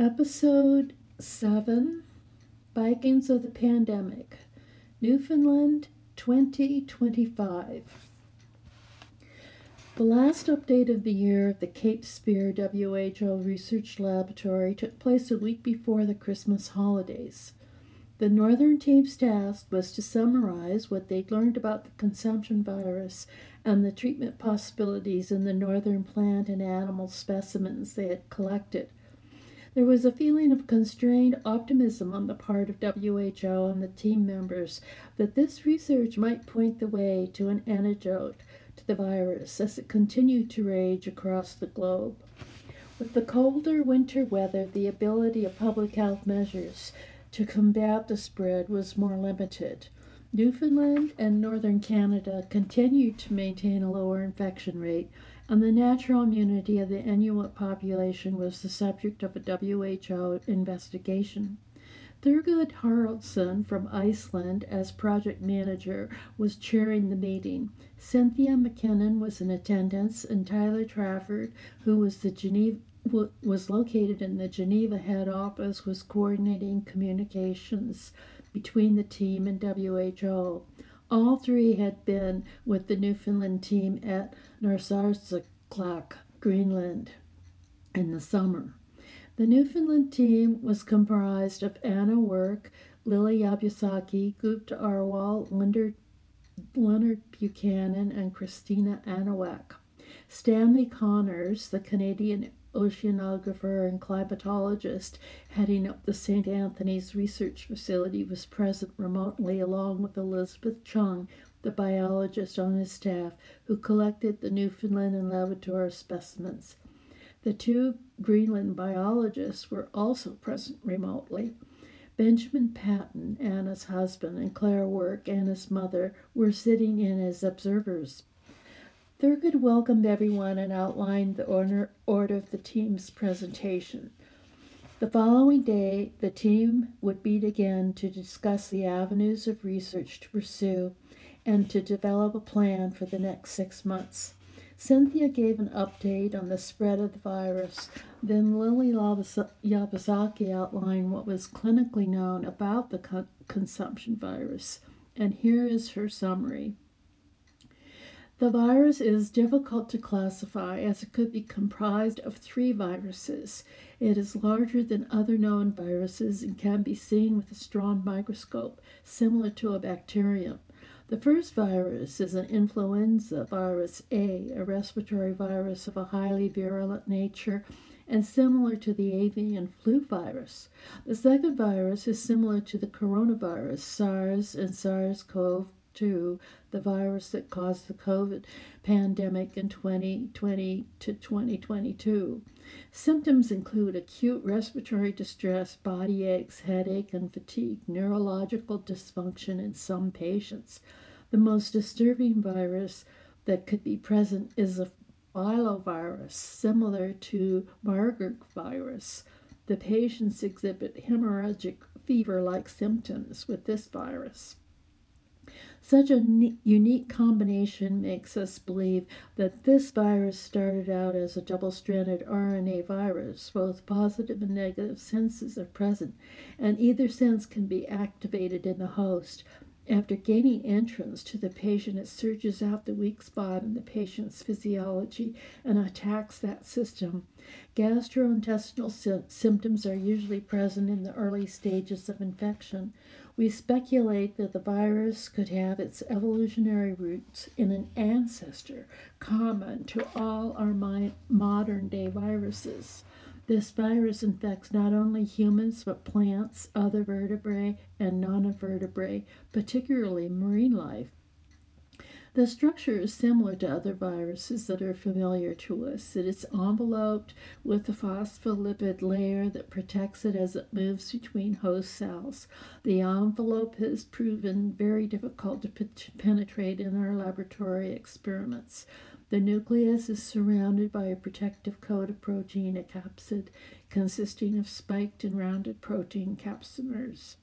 Episode 7 Vikings of the Pandemic, Newfoundland 2025. The last update of the year of the Cape Spear WHO Research Laboratory took place a week before the Christmas holidays. The Northern team's task was to summarize what they'd learned about the consumption virus and the treatment possibilities in the northern plant and animal specimens they had collected. There was a feeling of constrained optimism on the part of WHO and the team members that this research might point the way to an antidote to the virus as it continued to rage across the globe. With the colder winter weather, the ability of public health measures to combat the spread was more limited. Newfoundland and northern Canada continued to maintain a lower infection rate, and the natural immunity of the Inuit population was the subject of a WHO investigation. Thurgood Haraldsson from Iceland, as project manager, was chairing the meeting. Cynthia McKinnon was in attendance, and Tyler Trafford, who was the Geneva was located in the Geneva head office, was coordinating communications between the team and WHO. All three had been with the Newfoundland team at Narsarsuaq, Greenland, in the summer. The Newfoundland team was comprised of Anna Work, Lily Yabusaki, Gupta Arwal, Leonard, Leonard Buchanan, and Christina Anawak. Stanley Connors, the Canadian oceanographer and climatologist heading up the St. Anthony's Research Facility, was present remotely along with Elizabeth Chung, the biologist on his staff who collected the Newfoundland and Labrador specimens. The two Greenland biologists were also present remotely. Benjamin Patton, Anna's husband, and Claire Work, Anna's mother, were sitting in as observers. Thurgood welcomed everyone and outlined the order, order of the team's presentation. The following day, the team would meet again to discuss the avenues of research to pursue and to develop a plan for the next six months. Cynthia gave an update on the spread of the virus. Then Lily Yabusaki outlined what was clinically known about the con- consumption virus. And here is her summary. The virus is difficult to classify as it could be comprised of three viruses. It is larger than other known viruses and can be seen with a strong microscope, similar to a bacterium. The first virus is an influenza virus A, a respiratory virus of a highly virulent nature and similar to the avian flu virus. The second virus is similar to the coronavirus, SARS and SARS CoV to the virus that caused the COVID pandemic in 2020 to 2022. Symptoms include acute respiratory distress, body aches, headache, and fatigue, neurological dysfunction in some patients. The most disturbing virus that could be present is a filovirus, similar to Marburg virus. The patients exhibit hemorrhagic fever like symptoms with this virus. Such a unique combination makes us believe that this virus started out as a double stranded RNA virus. Both positive and negative senses are present, and either sense can be activated in the host. After gaining entrance to the patient, it searches out the weak spot in the patient's physiology and attacks that system. Gastrointestinal sy- symptoms are usually present in the early stages of infection. We speculate that the virus could have its evolutionary roots in an ancestor common to all our modern day viruses. This virus infects not only humans but plants, other vertebrae, and non vertebrae, particularly marine life. The structure is similar to other viruses that are familiar to us. It is enveloped with a phospholipid layer that protects it as it moves between host cells. The envelope has proven very difficult to penetrate in our laboratory experiments. The nucleus is surrounded by a protective coat of protein, a capsid consisting of spiked and rounded protein capsomers.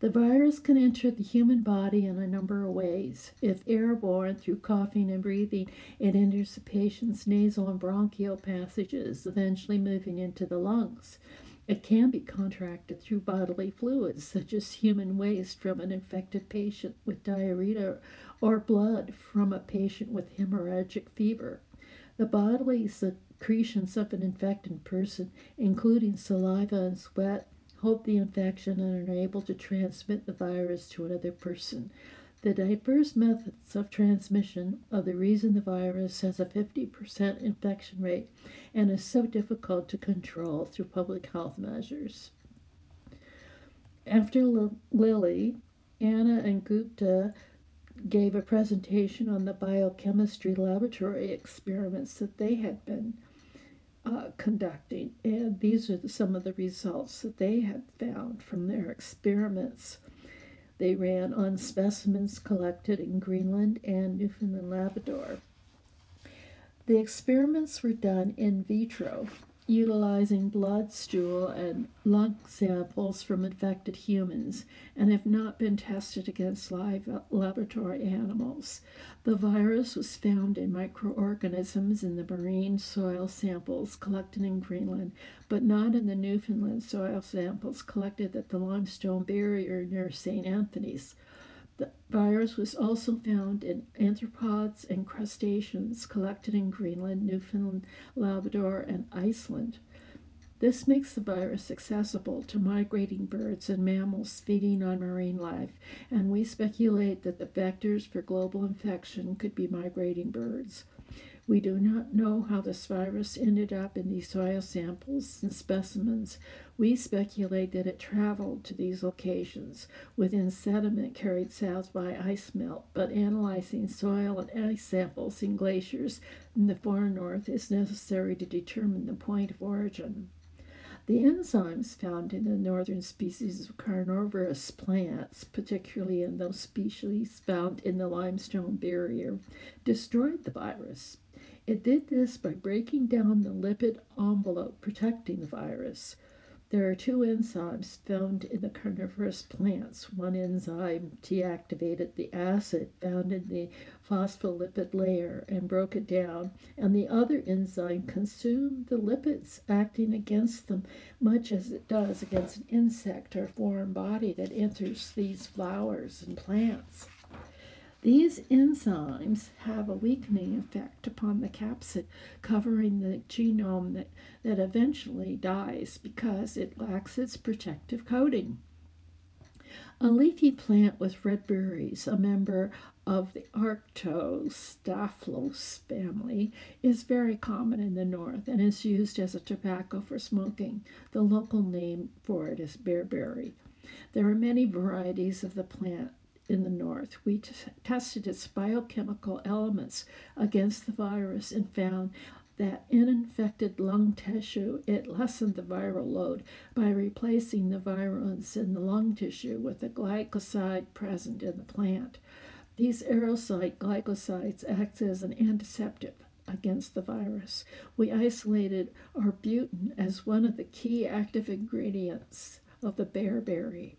The virus can enter the human body in a number of ways. If airborne through coughing and breathing, it enters the patient's nasal and bronchial passages, eventually moving into the lungs. It can be contracted through bodily fluids, such as human waste from an infected patient with diarrhea or blood from a patient with hemorrhagic fever. The bodily secretions of an infected person, including saliva and sweat, hold the infection and are able to transmit the virus to another person. The diverse methods of transmission are the reason the virus has a 50% infection rate and is so difficult to control through public health measures. After L- Lilly, Anna and Gupta gave a presentation on the biochemistry laboratory experiments that they had been uh, conducting, and these are the, some of the results that they had found from their experiments. They ran on specimens collected in Greenland and Newfoundland Labrador. The experiments were done in vitro, utilizing blood, stool, and lung samples from infected humans and have not been tested against live laboratory animals. The virus was found in microorganisms in the marine soil samples collected in Greenland, but not in the Newfoundland soil samples collected at the limestone barrier near St. Anthony's. The virus was also found in arthropods and crustaceans collected in Greenland, Newfoundland, Labrador, and Iceland. This makes the virus accessible to migrating birds and mammals feeding on marine life, and we speculate that the vectors for global infection could be migrating birds. We do not know how this virus ended up in these soil samples and specimens. We speculate that it traveled to these locations within sediment carried south by ice melt, but analyzing soil and ice samples in glaciers in the far north is necessary to determine the point of origin. The enzymes found in the northern species of carnivorous plants, particularly in those species found in the limestone barrier, destroyed the virus. It did this by breaking down the lipid envelope protecting the virus. There are two enzymes found in the carnivorous plants. One enzyme deactivated the acid found in the phospholipid layer and broke it down, and the other enzyme consumed the lipids, acting against them much as it does against an insect or foreign body that enters these flowers and plants. These enzymes have a weakening effect upon the capsid, covering the genome that, that eventually dies because it lacks its protective coating. A leafy plant with red berries, a member of the Arctostaphylos family, is very common in the north and is used as a tobacco for smoking. The local name for it is bearberry. There are many varieties of the plant in the north. We t- tested its biochemical elements against the virus and found that in infected lung tissue, it lessened the viral load by replacing the virulence in the lung tissue with the glycoside present in the plant. These aerocyte glycosides act as an antiseptic against the virus. We isolated arbutin as one of the key active ingredients of the bearberry.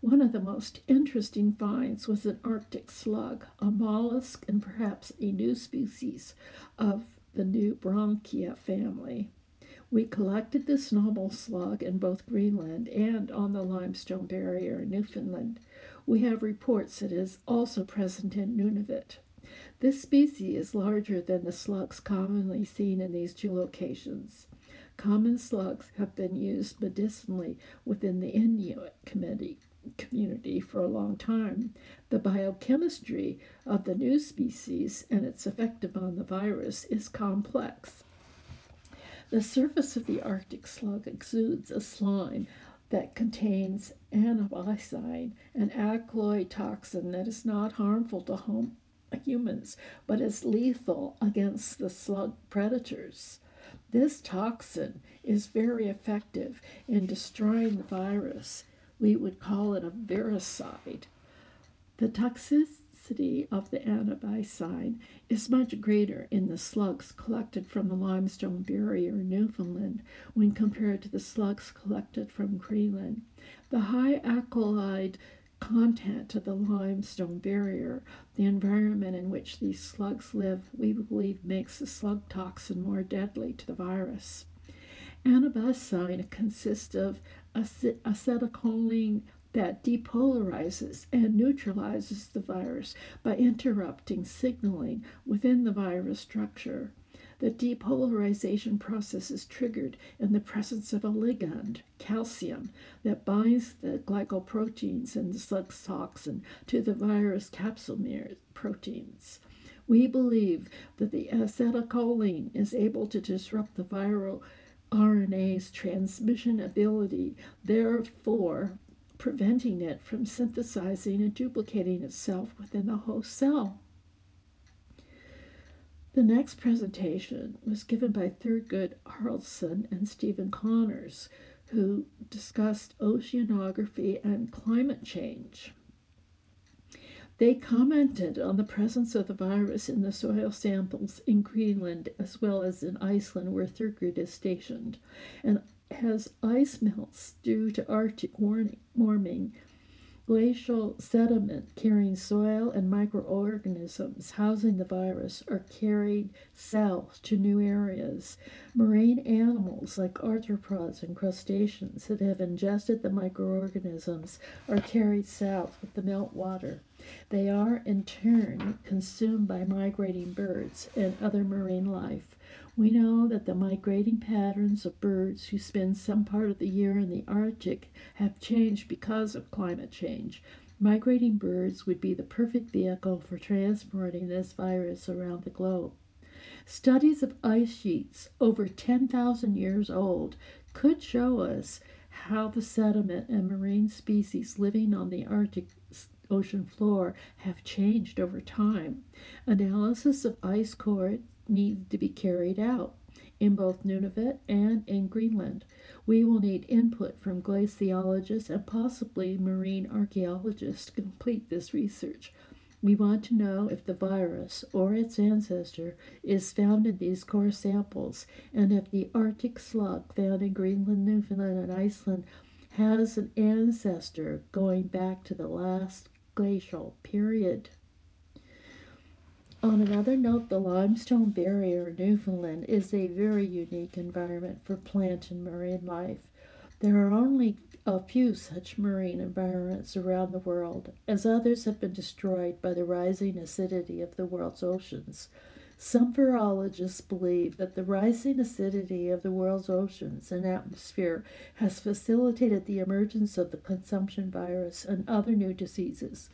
One of the most interesting finds was an Arctic slug, a mollusk and perhaps a new species of the Nudibranchia family. We collected this novel slug in both Greenland and on the limestone barrier in Newfoundland. We have reports it is also present in Nunavut. This species is larger than the slugs commonly seen in these two locations. Common slugs have been used medicinally within the Inuit community community for a long time. The biochemistry of the new species and its effect upon the virus is complex. The surface of the Arctic slug exudes a slime that contains anabasine, an alkaloid toxin that is not harmful to home, humans, but is lethal against the slug predators. This toxin is very effective in destroying the virus we would call it a viricide. The toxicity of the anabasine is much greater in the slugs collected from the limestone barrier in Newfoundland when compared to the slugs collected from Greenland. The high alkaloid content of the limestone barrier, the environment in which these slugs live, we believe makes the slug toxin more deadly to the virus. Anabasine consists of acetylcholine that depolarizes and neutralizes the virus by interrupting signaling within the virus structure. The depolarization process is triggered in the presence of a ligand, calcium, that binds the glycoproteins and the slugs toxin to the virus capsule proteins. We believe that the acetylcholine is able to disrupt the viral RNA's transmission ability, therefore preventing it from synthesizing and duplicating itself within the host cell. The next presentation was given by Thurgood Haraldsson and Stephen Connors, who discussed oceanography and climate change. They commented on the presence of the virus in the soil samples in Greenland as well as in Iceland, where Thurgood is stationed, and as ice melts due to Arctic warming Glacial sediment carrying soil and microorganisms housing the virus are carried south to new areas. Marine animals like arthropods and crustaceans that have ingested the microorganisms are carried south with the meltwater. They are in turn consumed by migrating birds and other marine life. We know that the migrating patterns of birds who spend some part of the year in the Arctic have changed because of climate change. Migrating birds would be the perfect vehicle for transporting this virus around the globe. Studies of ice sheets over 10,000 years old could show us how the sediment and marine species living on the Arctic ocean floor have changed over time. Analysis of ice cores needs to be carried out in both Nunavut and in Greenland. We will need input from glaciologists and possibly marine archaeologists to complete this research. We want to know if the virus or its ancestor is found in these core samples and if the Arctic slug found in Greenland, Newfoundland, and Iceland has an ancestor going back to the last glacial period. On another note, the limestone barrier in Newfoundland is a very unique environment for plant and marine life. There are only a few such marine environments around the world, as others have been destroyed by the rising acidity of the world's oceans. Some virologists believe that the rising acidity of the world's oceans and atmosphere has facilitated the emergence of the consumption virus and other new diseases.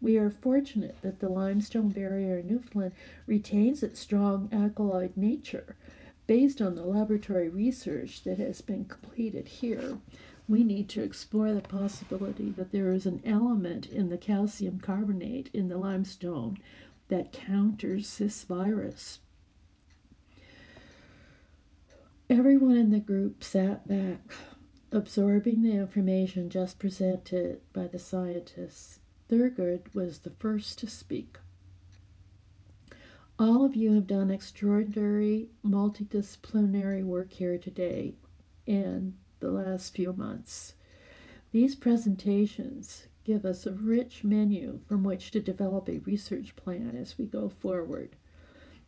We are fortunate that the limestone barrier in Newfoundland retains its strong alkaloid nature. Based on the laboratory research that has been completed here, we need to explore the possibility that there is an element in the calcium carbonate in the limestone that counters this virus. Everyone in the group sat back, absorbing the information just presented by the scientists. Thurgood was the first to speak. All of you have done extraordinary multidisciplinary work here today and the last few months. These presentations give us a rich menu from which to develop a research plan as we go forward.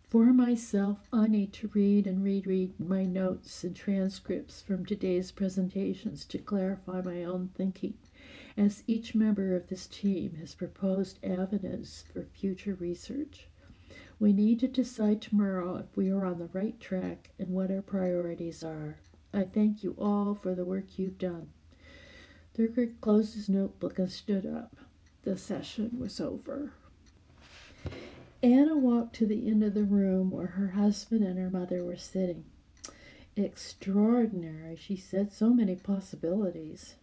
For myself, I need to read and reread my notes and transcripts from today's presentations to clarify my own thinking as each member of this team has proposed avenues for future research. We need to decide tomorrow if we are on the right track and what our priorities are. I thank you all for the work you've done. Thurgood closed his notebook and stood up. The session was over. Anna walked to the end of the room where her husband and her mother were sitting. Extraordinary, she said, so many possibilities.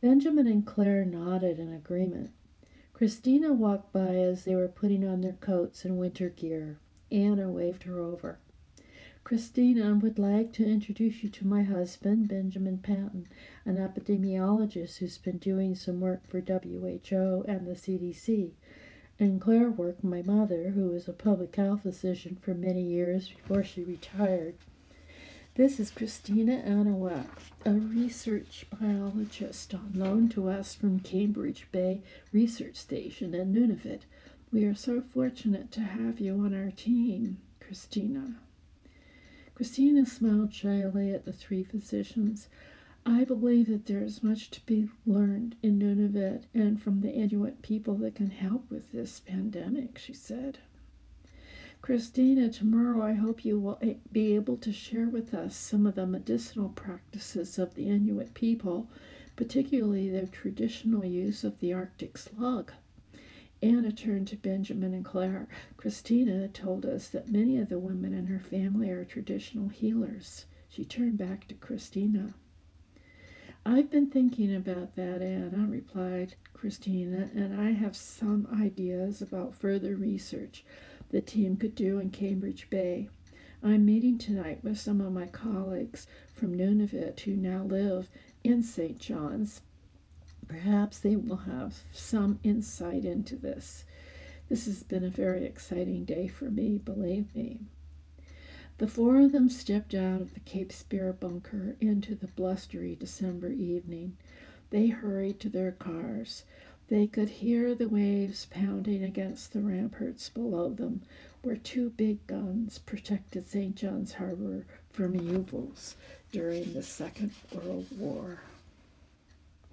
Benjamin and Claire nodded in agreement. Christina walked by as they were putting on their coats and winter gear. Anna waved her over. Christina I would like to introduce you to my husband, Benjamin Patton, an epidemiologist who's been doing some work for WHO and the CDC. And Claire Work, my mother, who was a public health physician for many years before she retired. This is Christina Anawak, a research biologist on loan to us from Cambridge Bay Research Station in Nunavut. We are so fortunate to have you on our team, Christina. Christina smiled shyly at the three physicians. I believe that there is much to be learned in Nunavut and from the Inuit people that can help with this pandemic, she said. Christina, tomorrow I hope you will be able to share with us some of the medicinal practices of the Inuit people, particularly their traditional use of the Arctic slug. Anna turned to Benjamin and Claire. Christina told us that many of the women in her family are traditional healers. She turned back to Christina. I've been thinking about that, Anna, replied Christina, and I have some ideas about further research the team could do in Cambridge Bay. I'm meeting tonight with some of my colleagues from Nunavut who now live in St. John's. Perhaps they will have some insight into this. This has been a very exciting day for me, believe me. The four of them stepped out of the Cape Spear bunker into the blustery December evening. They hurried to their cars. They could hear the waves pounding against the ramparts below them, where two big guns protected St. John's Harbor from U boats during the Second World War.